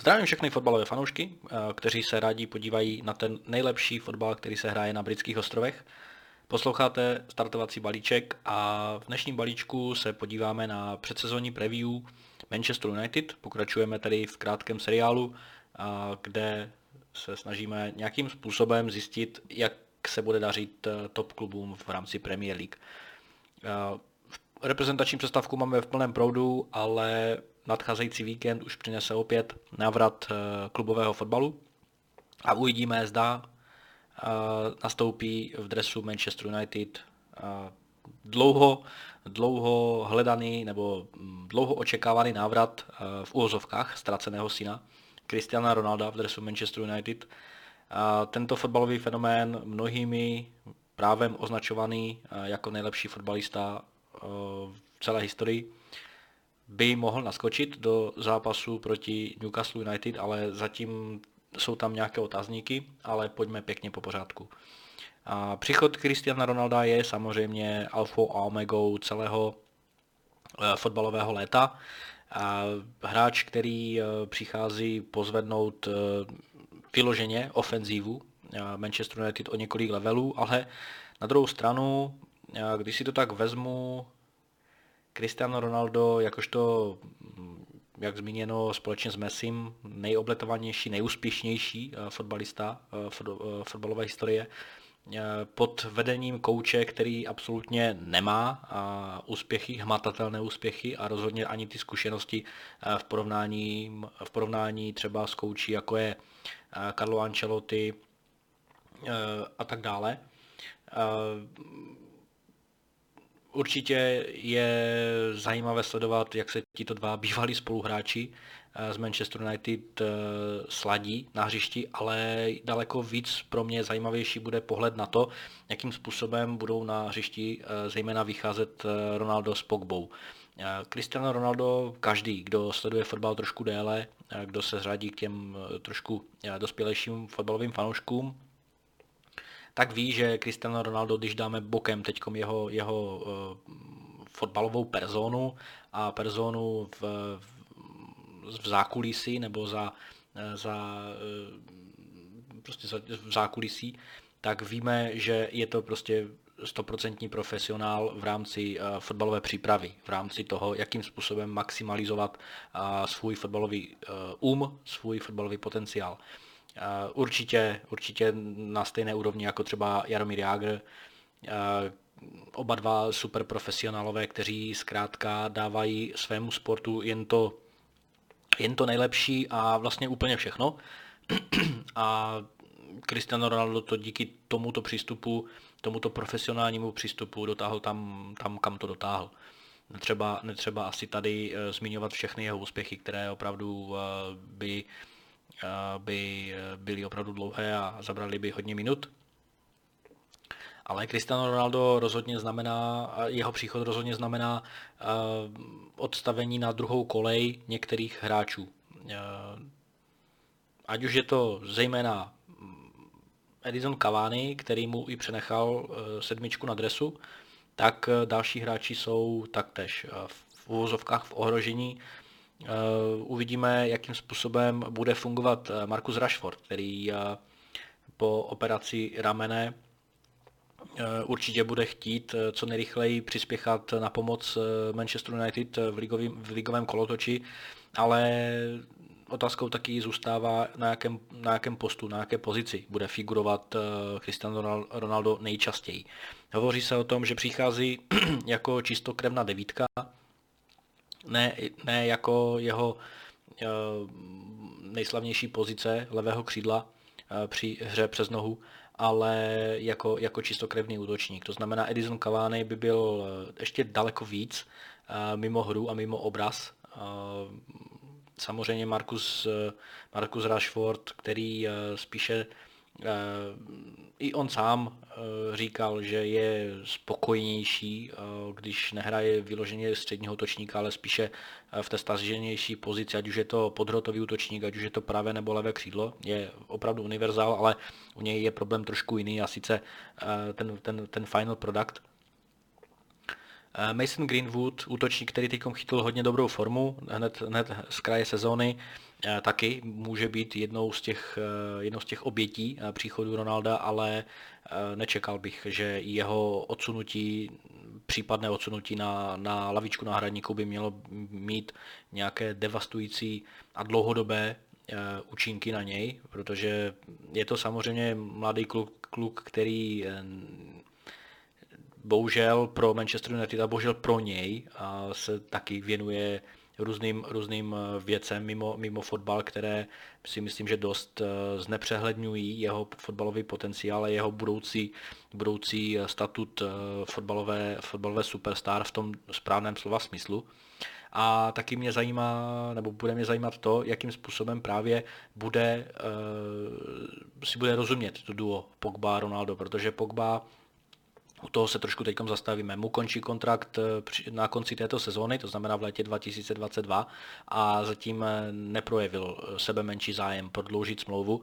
Zdravím všechny fotbalové fanoušky, eh, kteří se rádi podívají na ten nejlepší fotbal, který se hraje na britských ostrovech. Posloucháte startovací balíček a v dnešním balíčku se podíváme na předsezonní preview Manchester United. Pokračujeme tedy v krátkém seriálu, kde se snažíme nějakým způsobem zjistit, jak se bude dařit eh, top klubům v rámci Premier League. Eh, reprezentační přestavku máme v plném proudu, ale nadcházející víkend už přinese opět návrat eh, klubového fotbalu a uvidíme, zda eh, nastoupí v dresu Manchester United eh, dlouho, dlouho hledaný nebo hm, dlouho očekávaný návrat v úvozovkách ztraceného syna Cristiana Ronalda v dresu Manchester United. Tento fotbalový fenomén mnohými právem označovaný jako nejlepší fotbalista v celé historii by mohl naskočit do zápasu proti Newcastle United, ale zatím jsou tam nějaké otázníky, ale pojďme pěkně po pořádku. A příchod Cristiana Ronalda je samozřejmě alfou a omegou celého eh, fotbalového léta. A hráč, který eh, přichází pozvednout eh, vyloženě ofenzívu Manchester United o několik levelů, ale na druhou stranu, když si to tak vezmu, Cristiano Ronaldo, jakožto, jak zmíněno, společně s Messim, nejobletovanější, nejúspěšnější eh, fotbalista eh, eh, fotbalové historie, pod vedením kouče, který absolutně nemá úspěchy, hmatatelné úspěchy a rozhodně ani ty zkušenosti v porovnání, v porovnání třeba s koučí, jako je Carlo Ancelotti a tak dále. Určitě je zajímavé sledovat, jak se tito dva bývalí spoluhráči eh, z Manchester United eh, sladí na hřišti, ale daleko víc pro mě zajímavější bude pohled na to, jakým způsobem budou na hřišti eh, zejména vycházet Ronaldo s Pogbou. Cristiano Ronaldo, každý, kdo sleduje fotbal trošku déle, kdo se zřadí k těm trošku dospělejším fotbalovým fanouškům, tak ví, že Cristiano Ronaldo, když dáme bokem teď jeho, jeho uh, fotbalovou personu a personu v, v zákulisí nebo za, za, uh, prostě za, v zákulisí, tak víme, že je to prostě stoprocentní profesionál v rámci uh, fotbalové přípravy, v rámci toho, jakým způsobem maximalizovat uh, svůj fotbalový uh, um, svůj fotbalový potenciál. Určitě, určitě na stejné úrovni jako třeba Jaromír Jágr. Oba dva super profesionálové, kteří zkrátka dávají svému sportu jen to, jen to nejlepší a vlastně úplně všechno. A Cristiano Ronaldo to díky tomuto přístupu, tomuto profesionálnímu přístupu dotáhl tam, tam kam to dotáhl. Netřeba, netřeba asi tady uh, zmiňovat všechny jeho úspěchy, které opravdu uh, by by byly opravdu dlouhé a zabrali by hodně minut. Ale Cristiano Ronaldo rozhodně znamená, jeho příchod rozhodně znamená odstavení na druhou kolej některých hráčů. Ať už je to zejména Edison Cavani, který mu i přenechal sedmičku na dresu, tak další hráči jsou taktéž v uvozovkách v ohrožení Eh, uvidíme, jakým způsobem bude fungovat eh, Markus Rashford, který eh, po operaci ramene určitě bude chtít co nejrychleji přispěchat na pomoc Manchester United v, ligovým, v ligovém kolotoči, ale otázkou taky zůstává, na jakém, na jakém postu, na jaké pozici bude figurovat Cristiano Ronaldo nejčastěji. Hovoří se o tom, že přichází jako čistokrevná devítka, ne, ne jako jeho eh, nejslavnější pozice levého křídla eh, při hře přes nohu, ale jako, jako čistokrevný útočník. To znamená, Edison Cavani by byl eh, ještě daleko víc mimo hru a mimo obraz. Samozřejmě Markus, Markus Rashford, který spíše i on sám eh, říkal, že je spokojnější, eh, když nehraje vyloženě středního útočníka, ale spíše eh, v té staženější pozici, ať už je to podhrotový útočník, ať už je to pravé nebo levé křídlo. Je opravdu univerzál, ale u něj je problém trošku jiný a sice ten, ten, ten final product. Mason Greenwood, útočník, který teď chytil hodně dobrou formu, hned, hned z kraje sezóny, taky může být jednou z těch, jednou z těch obětí příchodu Ronalda, ale nečekal bych, že jeho odsunutí, případné odsunutí na, na lavičku náhradníků by mělo mít nějaké devastující a dlouhodobé Eh, účinky na něj, protože je to samozřejmě mladý kluk, kluk který eh, bohužel pro Manchester United a bohužel pro něj a se taky věnuje různým, různým eh, věcem mimo, mimo fotbal, které si myslím, že dost znepřehledňují jeho fotbalový potenciál a jeho budoucí, budoucí statut fotbalové, fotbalové superstar v tom správném slova smyslu. A taky mě zajímá, nebo bude mě zajímat to, jakým způsobem právě bude, si bude rozumět to duo Pogba a Ronaldo, protože Pogba u toho se trošku teď zastavíme. Mu končí kontrakt eh, na konci této sezóny, to znamená v létě 2022 a zatím eh, neprojevil sebe menší zájem prodloužit smlouvu.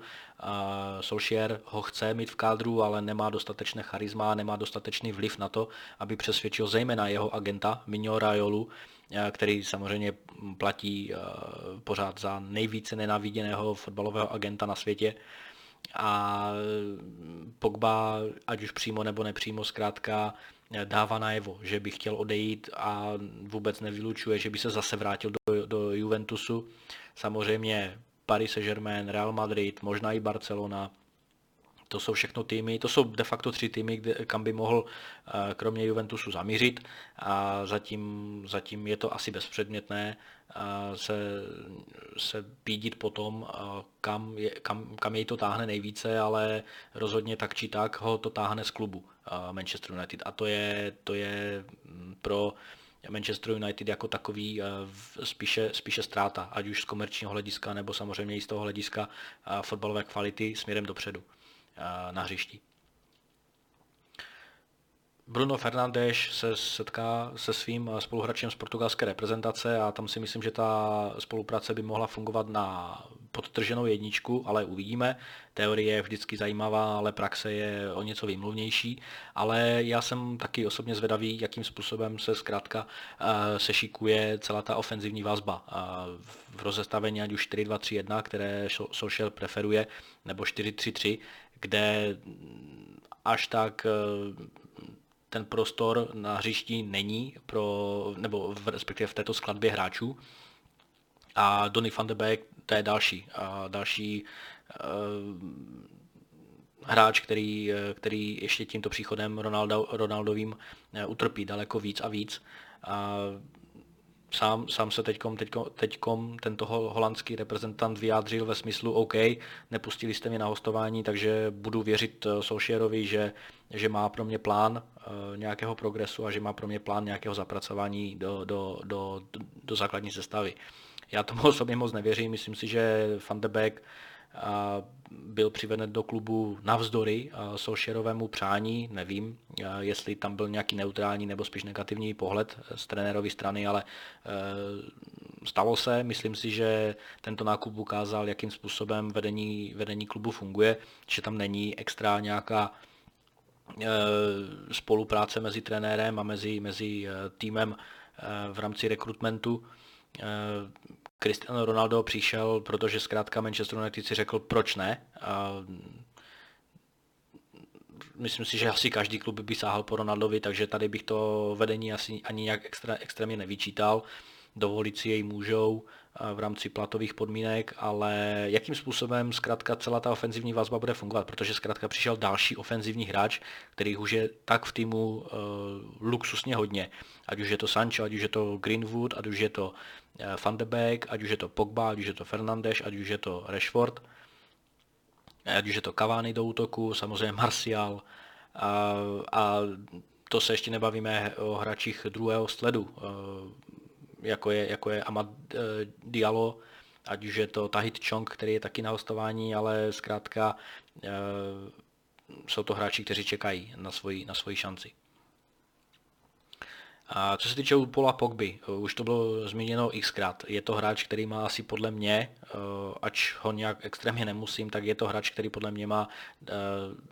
Solskjaer ho chce mít v kádru, ale nemá dostatečné charisma, nemá dostatečný vliv na to, aby přesvědčil zejména jeho agenta Mino Raiolu, Eh, který samozřejmě platí eh, pořád za nejvíce nenáviděného fotbalového agenta na světě. A Pogba, ať už přímo nebo nepřímo, zkrátka dává najevo, že by chtěl odejít a vůbec nevylučuje, že by se zase vrátil do, do Juventusu. Samozřejmě Paris Saint-Germain, Real Madrid, možná i Barcelona, to jsou všechno týmy, to jsou de facto tři týmy, kde, kam by mohl eh, kromě Juventusu zamířit. A zatím, zatím je to asi bezpředmětné eh, se, se pídit po tom, eh, kam, je, kam, kam jej to táhne nejvíce, ale rozhodně tak či tak ho to táhne z klubu Manchester United. A to je, to je mm, pro Manchester United jako takový spíše, spíše ztráta, ať už z komerčního hlediska nebo samozřejmě i z toho hlediska fotbalové kvality směrem dopředu na hřišti. Bruno Fernandes se setká se svým spoluhráčem z portugalské reprezentace a tam si myslím, že ta spolupráce by mohla fungovat na podtrženou jedničku, ale uvidíme. Teorie je vždycky zajímavá, ale praxe je o něco výmluvnější. Ale já jsem taky osobně zvedavý, jakým způsobem se zkrátka eh, sešikuje celá ta ofenzivní vazba. V rozestavení ať už 4-2-3-1, které Social preferuje, nebo 4-3-3, kde až tak eh, ten prostor na hřišti není pro, nebo v, respektive v této skladbě hráčů. A Donny van de Beek, to je další, a další uh, hráč, který, eh, který ještě tímto příchodem Ronaldo, Ronaldovým utrpí daleko víc a víc. A sám, sám se teďkom, teďkom, teďkom tento holandský reprezentant vyjádřil ve smyslu OK, nepustili jste mě na hostování, takže budu věřit eh, Solskjaerovi, že, že má pro mě plán uh, nějakého progresu a že má pro mě plán nějakého zapracování do, do, do, do základní sestavy. Já tomu osobně moc nevěřím, myslím si, že Van de Beek byl přiveden do klubu navzdory Solskjaerovému přání, nevím, jestli tam byl nějaký neutrální nebo spíš negativní pohled z trenérové strany, ale e, stalo se, myslím si, že tento nákup ukázal, jakým způsobem vedení, vedení klubu funguje, že tam není extra nějaká e, spolupráce mezi trenérem a mezi, mezi týmem v rámci rekrutmentu. Cristiano Ronaldo přišel, protože zkrátka Manchester United si řekl, proč ne. A myslím si, že asi každý klub by sáhal po Ronaldovi, takže tady bych to vedení asi ani nějak extra, extrémně nevyčítal. Dovolit si jej můžou v rámci platových podmínek, ale jakým způsobem zkrátka celá ta ofenzivní vazba bude fungovat, protože zkrátka přišel další ofenzivní hráč, který už je tak v týmu uh, luxusně hodně. Ať už je to Sancho, ať už je to Greenwood, ať už je to Van de Beek, ať už je to Pogba, ať už je to Fernandes, ať už je to Rashford, ať už je to Cavani do útoku, samozřejmě Martial a, a to se ještě nebavíme o hráčích druhého sledu. Uh, jako je, jako je Amad uh, Diallo, ať už je to Tahit Chong, který je taky na hostování, ale zkrátka jsou to hráči, kteří čekají na svoji, na svoji šanci. A co se týče Paula Pogby, už to bylo zmíněno xkrát. Je to hráč, který má asi podle mě, eh, ač ho nějak extrémně nemusím, tak je to hráč, který podle mě má eh,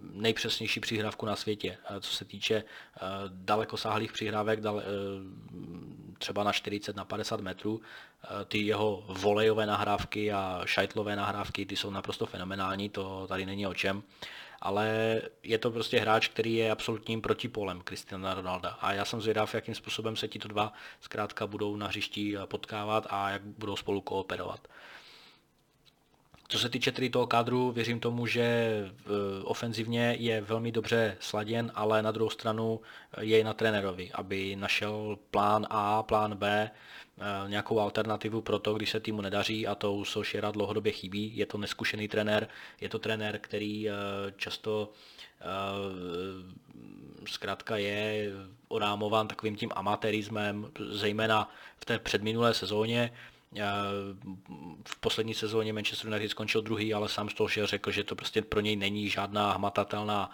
nejpřesnější přihrávku na světě. Co se týče eh, dalekosáhlých přihrávek, třeba na 40, na 50 metrů, ty jeho volejové nahrávky a šajtlové nahrávky, ty jsou naprosto fenomenální, to tady není o čem ale je to prostě hráč, který je absolutním protipolem Cristiana Ronalda a já jsem zvědav, jakým způsobem se tito dva zkrátka budou na hřišti potkávat a jak budou spolu kooperovat. Co se týče tedy toho kádru, věřím tomu, že e, ofenzivně je velmi dobře sladěn, ale na druhou stranu je i na trenérovi, aby našel plán A, plán B, e, nějakou alternativu pro to, když se týmu nedaří a to Solskjaera dlouhodobě chybí. Je to neskušený trenér, je to trenér, který často zkrátka je orámován takovým tím amatérismem, zejména v té předminulé sezóně, v poslední sezóně Manchester United skončil druhý, ale sám Stolšier řekl, že to prostě pro něj není žádná hmatatelná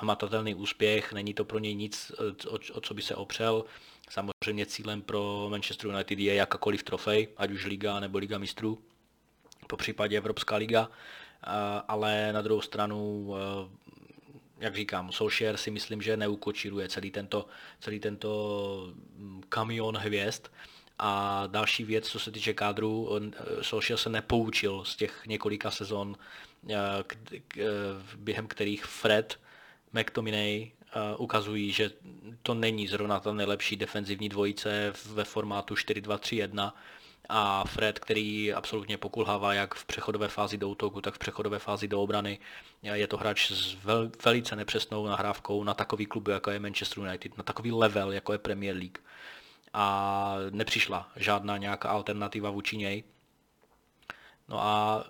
hmatatelný úspěch, není to pro něj nic, o, o co by se opřel. Samozřejmě cílem pro Manchester United je jakákoliv trofej, ať už liga nebo liga mistrů, po případě Evropská liga, ale na druhou stranu jak říkám, Solskjaer si myslím, že neukočíruje celý tento, celý tento mm, kamion hvězd a další věc, co se týče kádru, Solskjaer se nepoučil z těch několika sezon, eh, eh, během kterých Fred, McTominay eh, ukazují, že to není zrovna ta nejlepší defenzivní dvojice ve formátu 4-2-3-1 a Fred, který absolutně pokulhává jak v přechodové fázi do útoku, tak v přechodové fázi do obrany. Je to hráč s vel, velice nepřesnou nahrávkou na takový klub, jako je Manchester United, na takový level, jako je Premier League a nepřišla žádná nějaká alternativa vůči něj. No a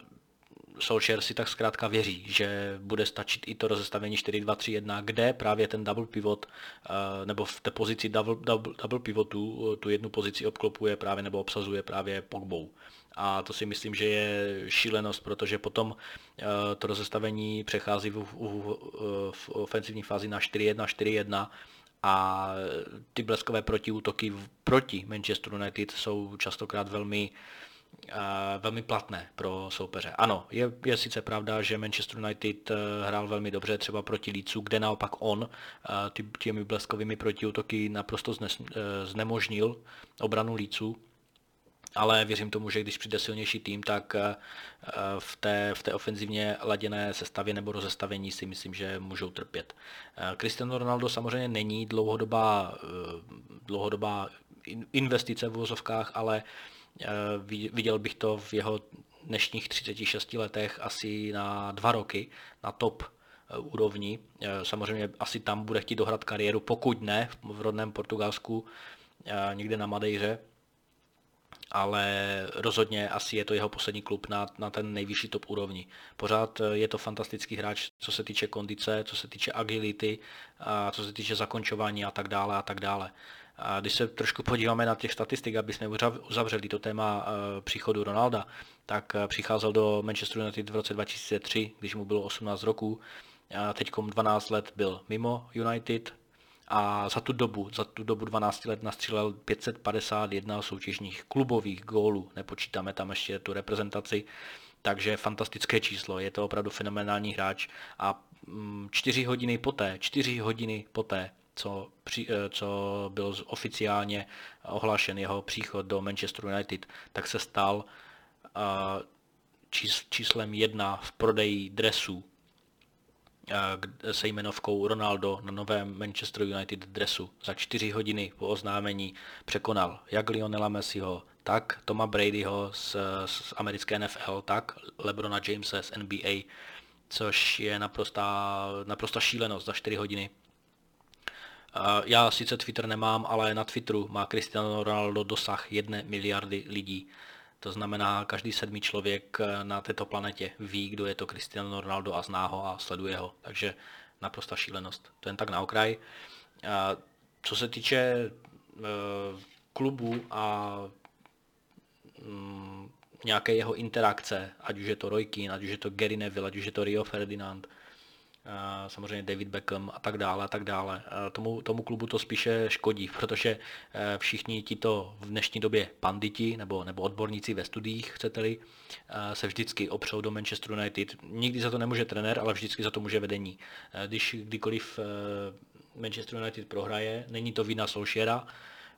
Solskjaer si tak zkrátka věří, že bude stačit i to rozestavení 4-2-3-1, kde právě ten double pivot, eh, nebo v té pozici double, double, double pivotu tu jednu pozici obklopuje právě nebo obsazuje právě Pogbou. A to si myslím, že je šílenost, protože potom eh, to rozestavení přechází v, v, v, ofensivní fázi na 4-1, 4-1 a ty bleskové protiútoky proti Manchester United jsou častokrát velmi, uh, velmi platné pro soupeře. Ano, je, je sice pravda, že Manchester United uh, hrál velmi dobře třeba proti Lícu, kde naopak on uh, ty, těmi bleskovými protiútoky naprosto znes, znemožnil obranu Lícu, ale věřím tomu, že když přijde silnější tým, tak eh, v té, v té ofenzivně laděné sestavě nebo rozestavení si myslím, že můžou trpět. Eh, Cristiano Ronaldo samozřejmě není dlouhodobá, eh, dlouhodobá investice v vozovkách, ale viděl bych to v jeho dnešních 36 letech asi na dva roky na top úrovni. Samozřejmě asi tam bude chtít dohrát kariéru, pokud ne v rodném Portugalsku, někde na Madejře, ale rozhodně asi je to jeho poslední klub na, na ten nejvyšší top úrovni. Pořád eh, je to fantastický hráč, co se týče kondice, co se týče agility, a co se týče zakončování a tak dále a tak dále. A když se trošku podíváme na těch statistik, aby jsme uzavřeli to téma eh, příchodu Ronalda, tak eh, přicházel do Manchester United v roce 2003, když mu bylo 18 roků. A teď 12 let byl mimo United, a za tu dobu, za tu dobu 12 let nastřílel 551 soutěžních klubových gólů, nepočítáme tam ještě tu reprezentaci, takže fantastické číslo, je to opravdu fenomenální hráč. A 4 mm, hodiny poté, 4 hodiny poté, co, při, eh, co byl oficiálně ohlášen jeho příchod do Manchester United, tak se stal uh, číslem jedna v prodeji dresů se jmenovkou Ronaldo na novém Manchester United dresu. Za čtyři hodiny po oznámení překonal jak Lionela Messiho, tak Toma Bradyho z, z americké NFL, tak Lebrona Jamesa z NBA, což je naprostá, naprosta šílenost za 4 hodiny. Já sice Twitter nemám, ale na Twitteru má Cristiano Ronaldo dosah jedné miliardy lidí. To znamená, každý sedmý člověk eh, na této planetě ví, kdo je to Cristiano Ronaldo a zná ho a sleduje ho. Takže naprosta šílenost. To jen tak na okraj. Co se týče eh, klubu a mm, nějaké jeho interakce, ať už je to Roy Keane, ať už je to Gary Neville, ať už je to Rio Ferdinand, samozřejmě David Beckham a tak dále a tak dále. Tomu, tomu klubu to spíše škodí, protože eh, všichni tito v dnešní době panditi nebo, nebo odborníci ve studiích, chcete-li, eh, se vždycky opřou do Manchester United. Nikdy za to nemůže trenér, ale vždycky za to může vedení. Eh, když kdykoliv Manchester United prohraje, není to vina Solskjaera,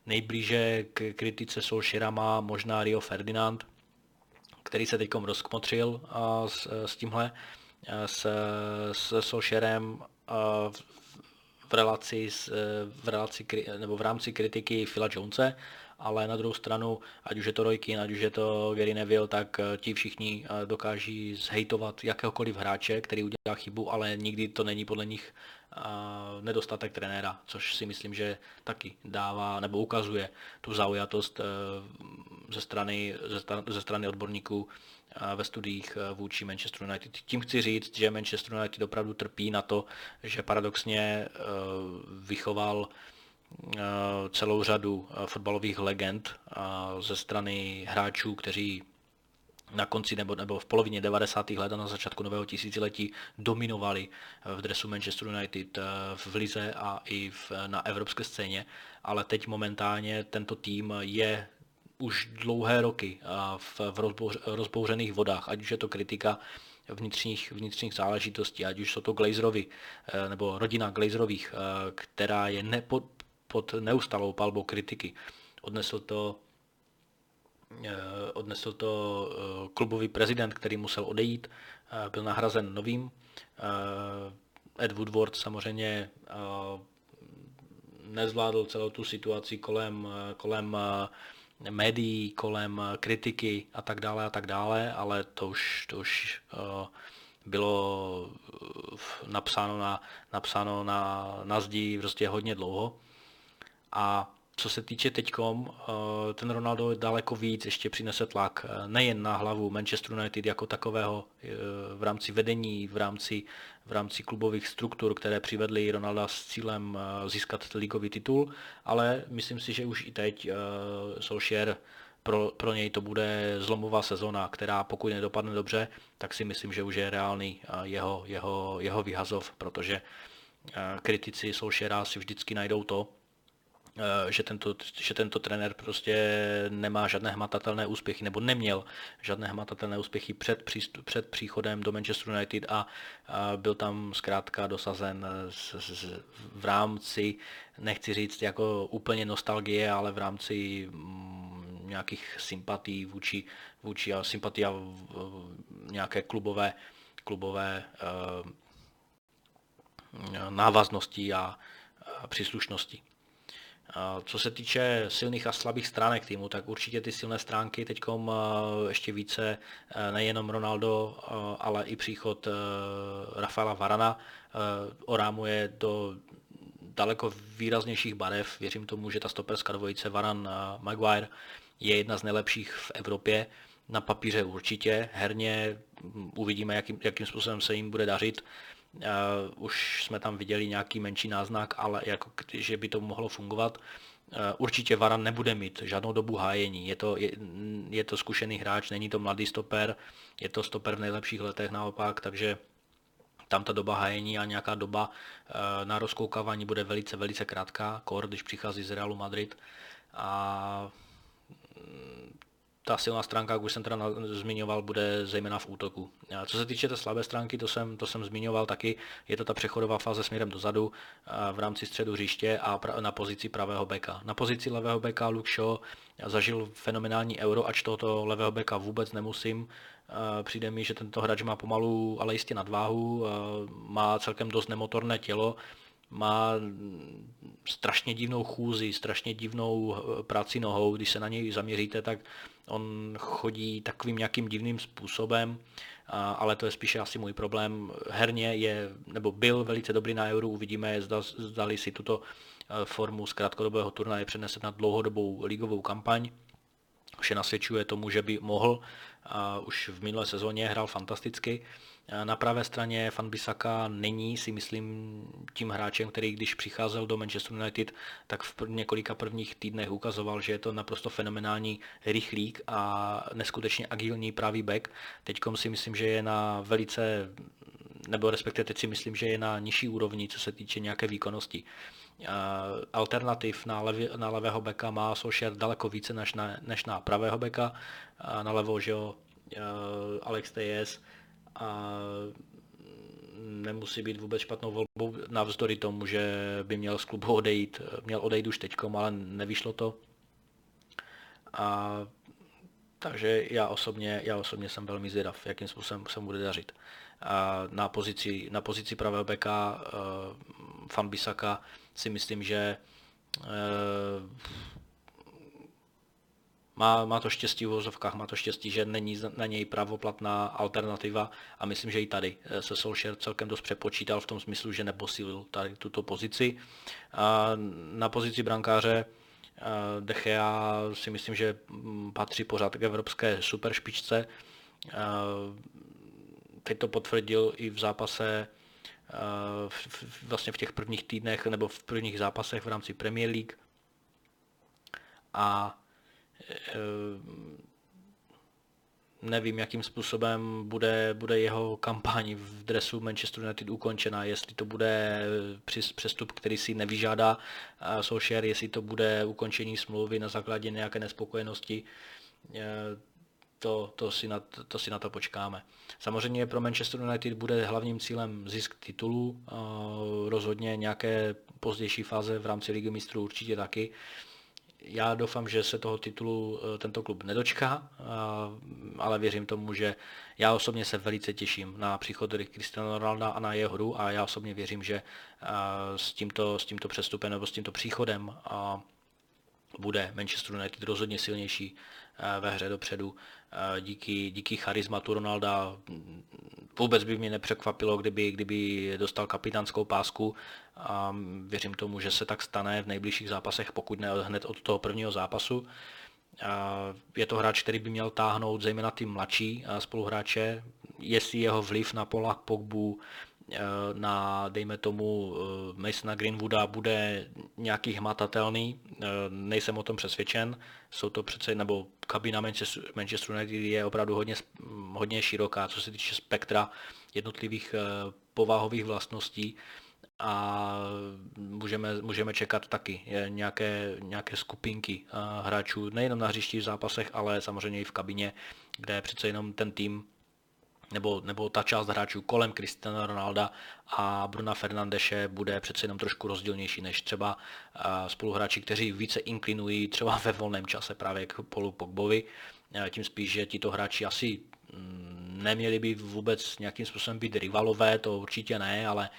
nejblíže k kritice Solskjaera má možná Rio Ferdinand, který se teď rozkmotřil s, s tímhle, s, s Solskjaerem v relaci, s, v relaci nebo v rámci kritiky Phila Jonese, ale na druhou stranu, ať už je to Keane, ať už je to Gary Neville, tak eh, ti všichni eh, dokáží zhejtovat jakéhokoliv hráče, který udělá chybu, ale nikdy to není podle nich eh, nedostatek trenéra, což si myslím, že taky dává nebo ukazuje tu zaujatost ze strany, ze strany odborníků ve studiích vůči Manchester United. Tím chci říct, že Manchester United opravdu trpí na to, že paradoxně vychoval celou řadu fotbalových legend ze strany hráčů, kteří na konci nebo, nebo v polovině 90. let a na začátku nového tisíciletí dominovali v dresu Manchester United v Lize a i v, na evropské scéně, ale teď momentálně tento tým je už dlouhé roky v, v rozbouř, rozbouřených vodách, ať už je to kritika vnitřních, vnitřních záležitostí, ať už jsou to Glazerovi, e, nebo rodina Glazerových, e, která je nepo, pod neustalou palbou kritiky. Odnesl to, e, odnesl to klubový prezident, který musel odejít, byl nahrazen novým. Ed Woodward samozřejmě nezvládl celou tu situaci kolem, kolem médií, kolem kritiky a tak dále a tak dále, ale to už, to už uh, bylo napsáno na, napsáno na, na zdi prostě hodně dlouho. A co se týče teďkom, eh, ten Ronaldo daleko víc ještě přinese tlak eh, nejen na hlavu Manchester United jako takového eh, v rámci vedení, v rámci, v rámci klubových struktur, které přivedly Ronalda s cílem získat ligový titul, ale myslím si, že už i teď Solskjaer pro, pro něj to bude zlomová sezona, která pokud nedopadne dobře, tak si myslím, že už je reálný jeho, jeho, jeho vyhazov, protože kritici Solskjaera si vždycky najdou to, že tento, že tento trenér prostě nemá žádné hmatatelné úspěchy, nebo neměl žádné hmatatelné úspěchy před, přístup, před příchodem do Manchester United a, a byl tam zkrátka dosazen z, z, v rámci, nechci říct jako úplně nostalgie, ale v rámci mm, nějakých sympatí vůči, vůči a sympatii a nějaké klubové, klubové uh, návaznosti a, a příslušnosti. Co se týče silných a slabých stránek týmu, tak určitě ty silné stránky teď ještě více e, nejenom Ronaldo, e, ale i příchod Rafaela Varana orámuje do daleko výraznějších barev. Věřím tomu, že ta stoperská dvojice Varan Maguire je jedna z nejlepších v Evropě. Na papíře určitě, herně uvidíme, jakým, jakým způsobem se jim bude dařit. Už jsme tam viděli nějaký menší náznak, ale jako, že by to mohlo fungovat. Uh, určitě Varan nebude mít žádnou dobu hájení. Je to, je, je to zkušený hráč, není to mladý stoper, je to stoper v nejlepších letech naopak, takže tam ta doba hájení a nějaká doba uh, na rozkoukávání bude velice, velice krátká, kor, když přichází z Realu Madrid. A ta silná stránka, jak už jsem teda zmiňoval, bude zejména v útoku. A co se týče té slabé stránky, to jsem, to jsem zmiňoval taky, je to ta přechodová fáze směrem dozadu v rámci středu hřiště a na pozici pravého beka. Na pozici levého beka Luke Shaw zažil fenomenální euro, ač tohoto levého beka vůbec nemusím. Přijde mi, že tento hráč má pomalu, ale jistě nadváhu, má celkem dost nemotorné tělo, má strašně divnou chůzi, strašně divnou eh, práci nohou, když se na něj zaměříte, tak on chodí takovým nějakým divným způsobem, ale to je spíše asi můj problém. Herně je, nebo byl velice dobrý na Euro, uvidíme, zda, zdali si tuto eh, formu z krátkodobého turnaje přenese na dlouhodobou ligovou kampaň. Vše nasvědčuje tomu, že by mohl. Už v minulé sezóně hrál fantasticky na pravé straně Fan Bissaka není, si myslím, tím hráčem, který když přicházel do Manchester United, tak v několika prvních týdnech ukazoval, že je to naprosto fenomenální rychlík a neskutečně agilní pravý back. Teď si myslím, že je na velice nebo respektive teď si myslím, že je na nižší úrovni, co se týče nějaké výkonnosti. Alternativ na, levě, na levého beka má Solskjaer daleko více než na, než na pravého beka. Na levo, že jo, Alex Tejes a nemusí být vůbec špatnou volbou, navzdory tomu, že by měl z klubu odejít, měl odejít už teďkom, ale nevyšlo to. A takže já osobně, já osobně jsem velmi zvědav, jakým způsobem se bude dařit. A na pozici, na pozici pravého beka uh, Fan Bisaka si myslím, že uh, má, má to štěstí v vozovkách, má to štěstí, že není na něj pravoplatná alternativa a myslím, že i tady eh, se Solskjaer celkem dost přepočítal v tom smyslu, že neposílil tady tuto pozici. A na pozici brankáře Eh, De Gea si myslím, že mm, patří pořád k evropské superšpičce. Eh, teď to potvrdil i v zápase eh, vlastně v těch prvních týdnech nebo v prvních zápasech v rámci Premier League. A nevím, jakým způsobem bude, bude jeho kampaň v dresu Manchester United ukončena, jestli to bude přestup, který si nevyžádá Solskjaer, jestli to bude ukončení smlouvy na základě nějaké nespokojenosti, to, to, si na, to si na to počkáme. Samozřejmě pro Manchester United bude hlavním cílem zisk titulu, rozhodně nějaké pozdější fáze v rámci Ligy mistrů určitě taky já doufám, že se toho titulu eh, tento klub nedočká, ale věřím tomu, že já osobně se velice těším na příchod Cristiano Ronalda a na jeho hru a já osobně věřím, že s tímto, s tímto přestupem nebo s tímto příchodem bude Manchester United rozhodně silnější ve hře dopředu. Díky, díky charizmatu Ronalda vůbec by mě nepřekvapilo, kdyby, kdyby dostal kapitánskou pásku a věřím tomu, že se tak stane v nejbližších zápasech, pokud ne hned od toho prvního zápasu. Je to hráč, který by měl táhnout zejména ty mladší spoluhráče, jestli jeho vliv na Pola Pogbu, na, dejme tomu, Masona Greenwooda bude nějaký hmatatelný, nejsem o tom přesvědčen, jsou to přece, nebo kabina Manchester, Manchester United je opravdu hodně, hodně široká, co se týče spektra jednotlivých povahových vlastností, a můžeme, můžeme čekat taky nějaké, nějaké skupinky hráčů, nejenom na hřišti v zápasech, ale samozřejmě i v kabině, kde přece jenom ten tým nebo, nebo ta část hráčů kolem Cristiano Ronalda a Bruna Fernandeše bude přece jenom trošku rozdílnější než třeba spoluhráči, kteří více inklinují třeba ve volném čase právě k Polu Pogbovi. Tím spíš, že tito hráči asi mm, neměli by vůbec nějakým způsobem být rivalové, to určitě ne, ale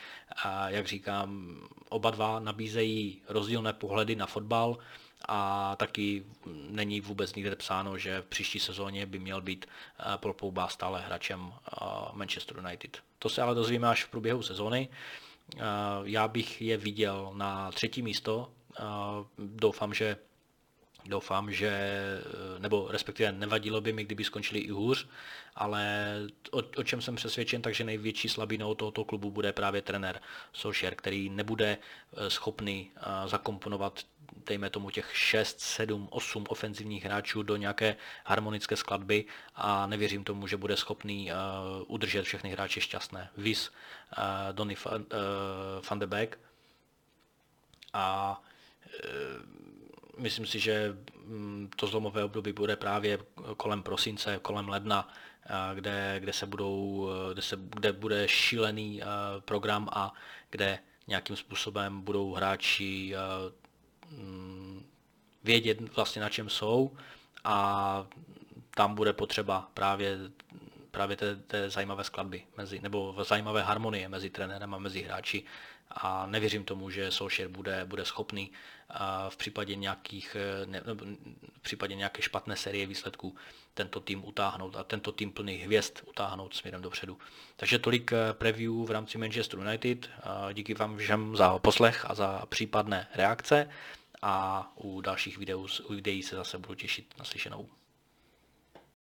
jak říkám, oba dva nabízejí rozdílné pohledy na fotbal a taky není vůbec nikde psáno, že v příští sezóně by měl být Paul Pogba stále hráčem Manchester United. To se ale dozvíme až v průběhu sezóny. Já bych je viděl na třetí místo. Doufám, že Doufám, že, nebo respektive nevadilo by mi, kdyby skončili i hůř, ale o, o čem jsem přesvědčen, takže největší slabinou tohoto klubu bude právě trenér Solskjaer, který nebude eh, schopný eh, zakomponovat dejme tomu těch 6, 7, 8 ofenzivních hráčů do nějaké harmonické skladby a nevěřím tomu, že bude schopný uh, udržet všechny hráče šťastné. Vis uh, Donny van, uh, van de Beek a myslím si, že mm, to zlomové období bude právě kolem prosince, kolem ledna, kde, kde, se budou, kde, se, kde bude šílený program a kde nějakým způsobem budou hráči mm, vědět vlastně na čem jsou. A tam bude potřeba právě právě té, té zajímavé skladby, mezi, nebo zajímavé harmonie mezi trenérem a mezi hráči a nevěřím tomu, že Solskjaer bude, bude schopný v případě, nějakých, ne, v případě nějaké špatné série výsledků tento tým utáhnout a tento tým plný hvězd utáhnout směrem dopředu. Takže tolik eh, preview v rámci Manchester United. Díky vám všem za poslech a za případné reakce a u dalších videů, u videí se zase budu těšit na slyšenou.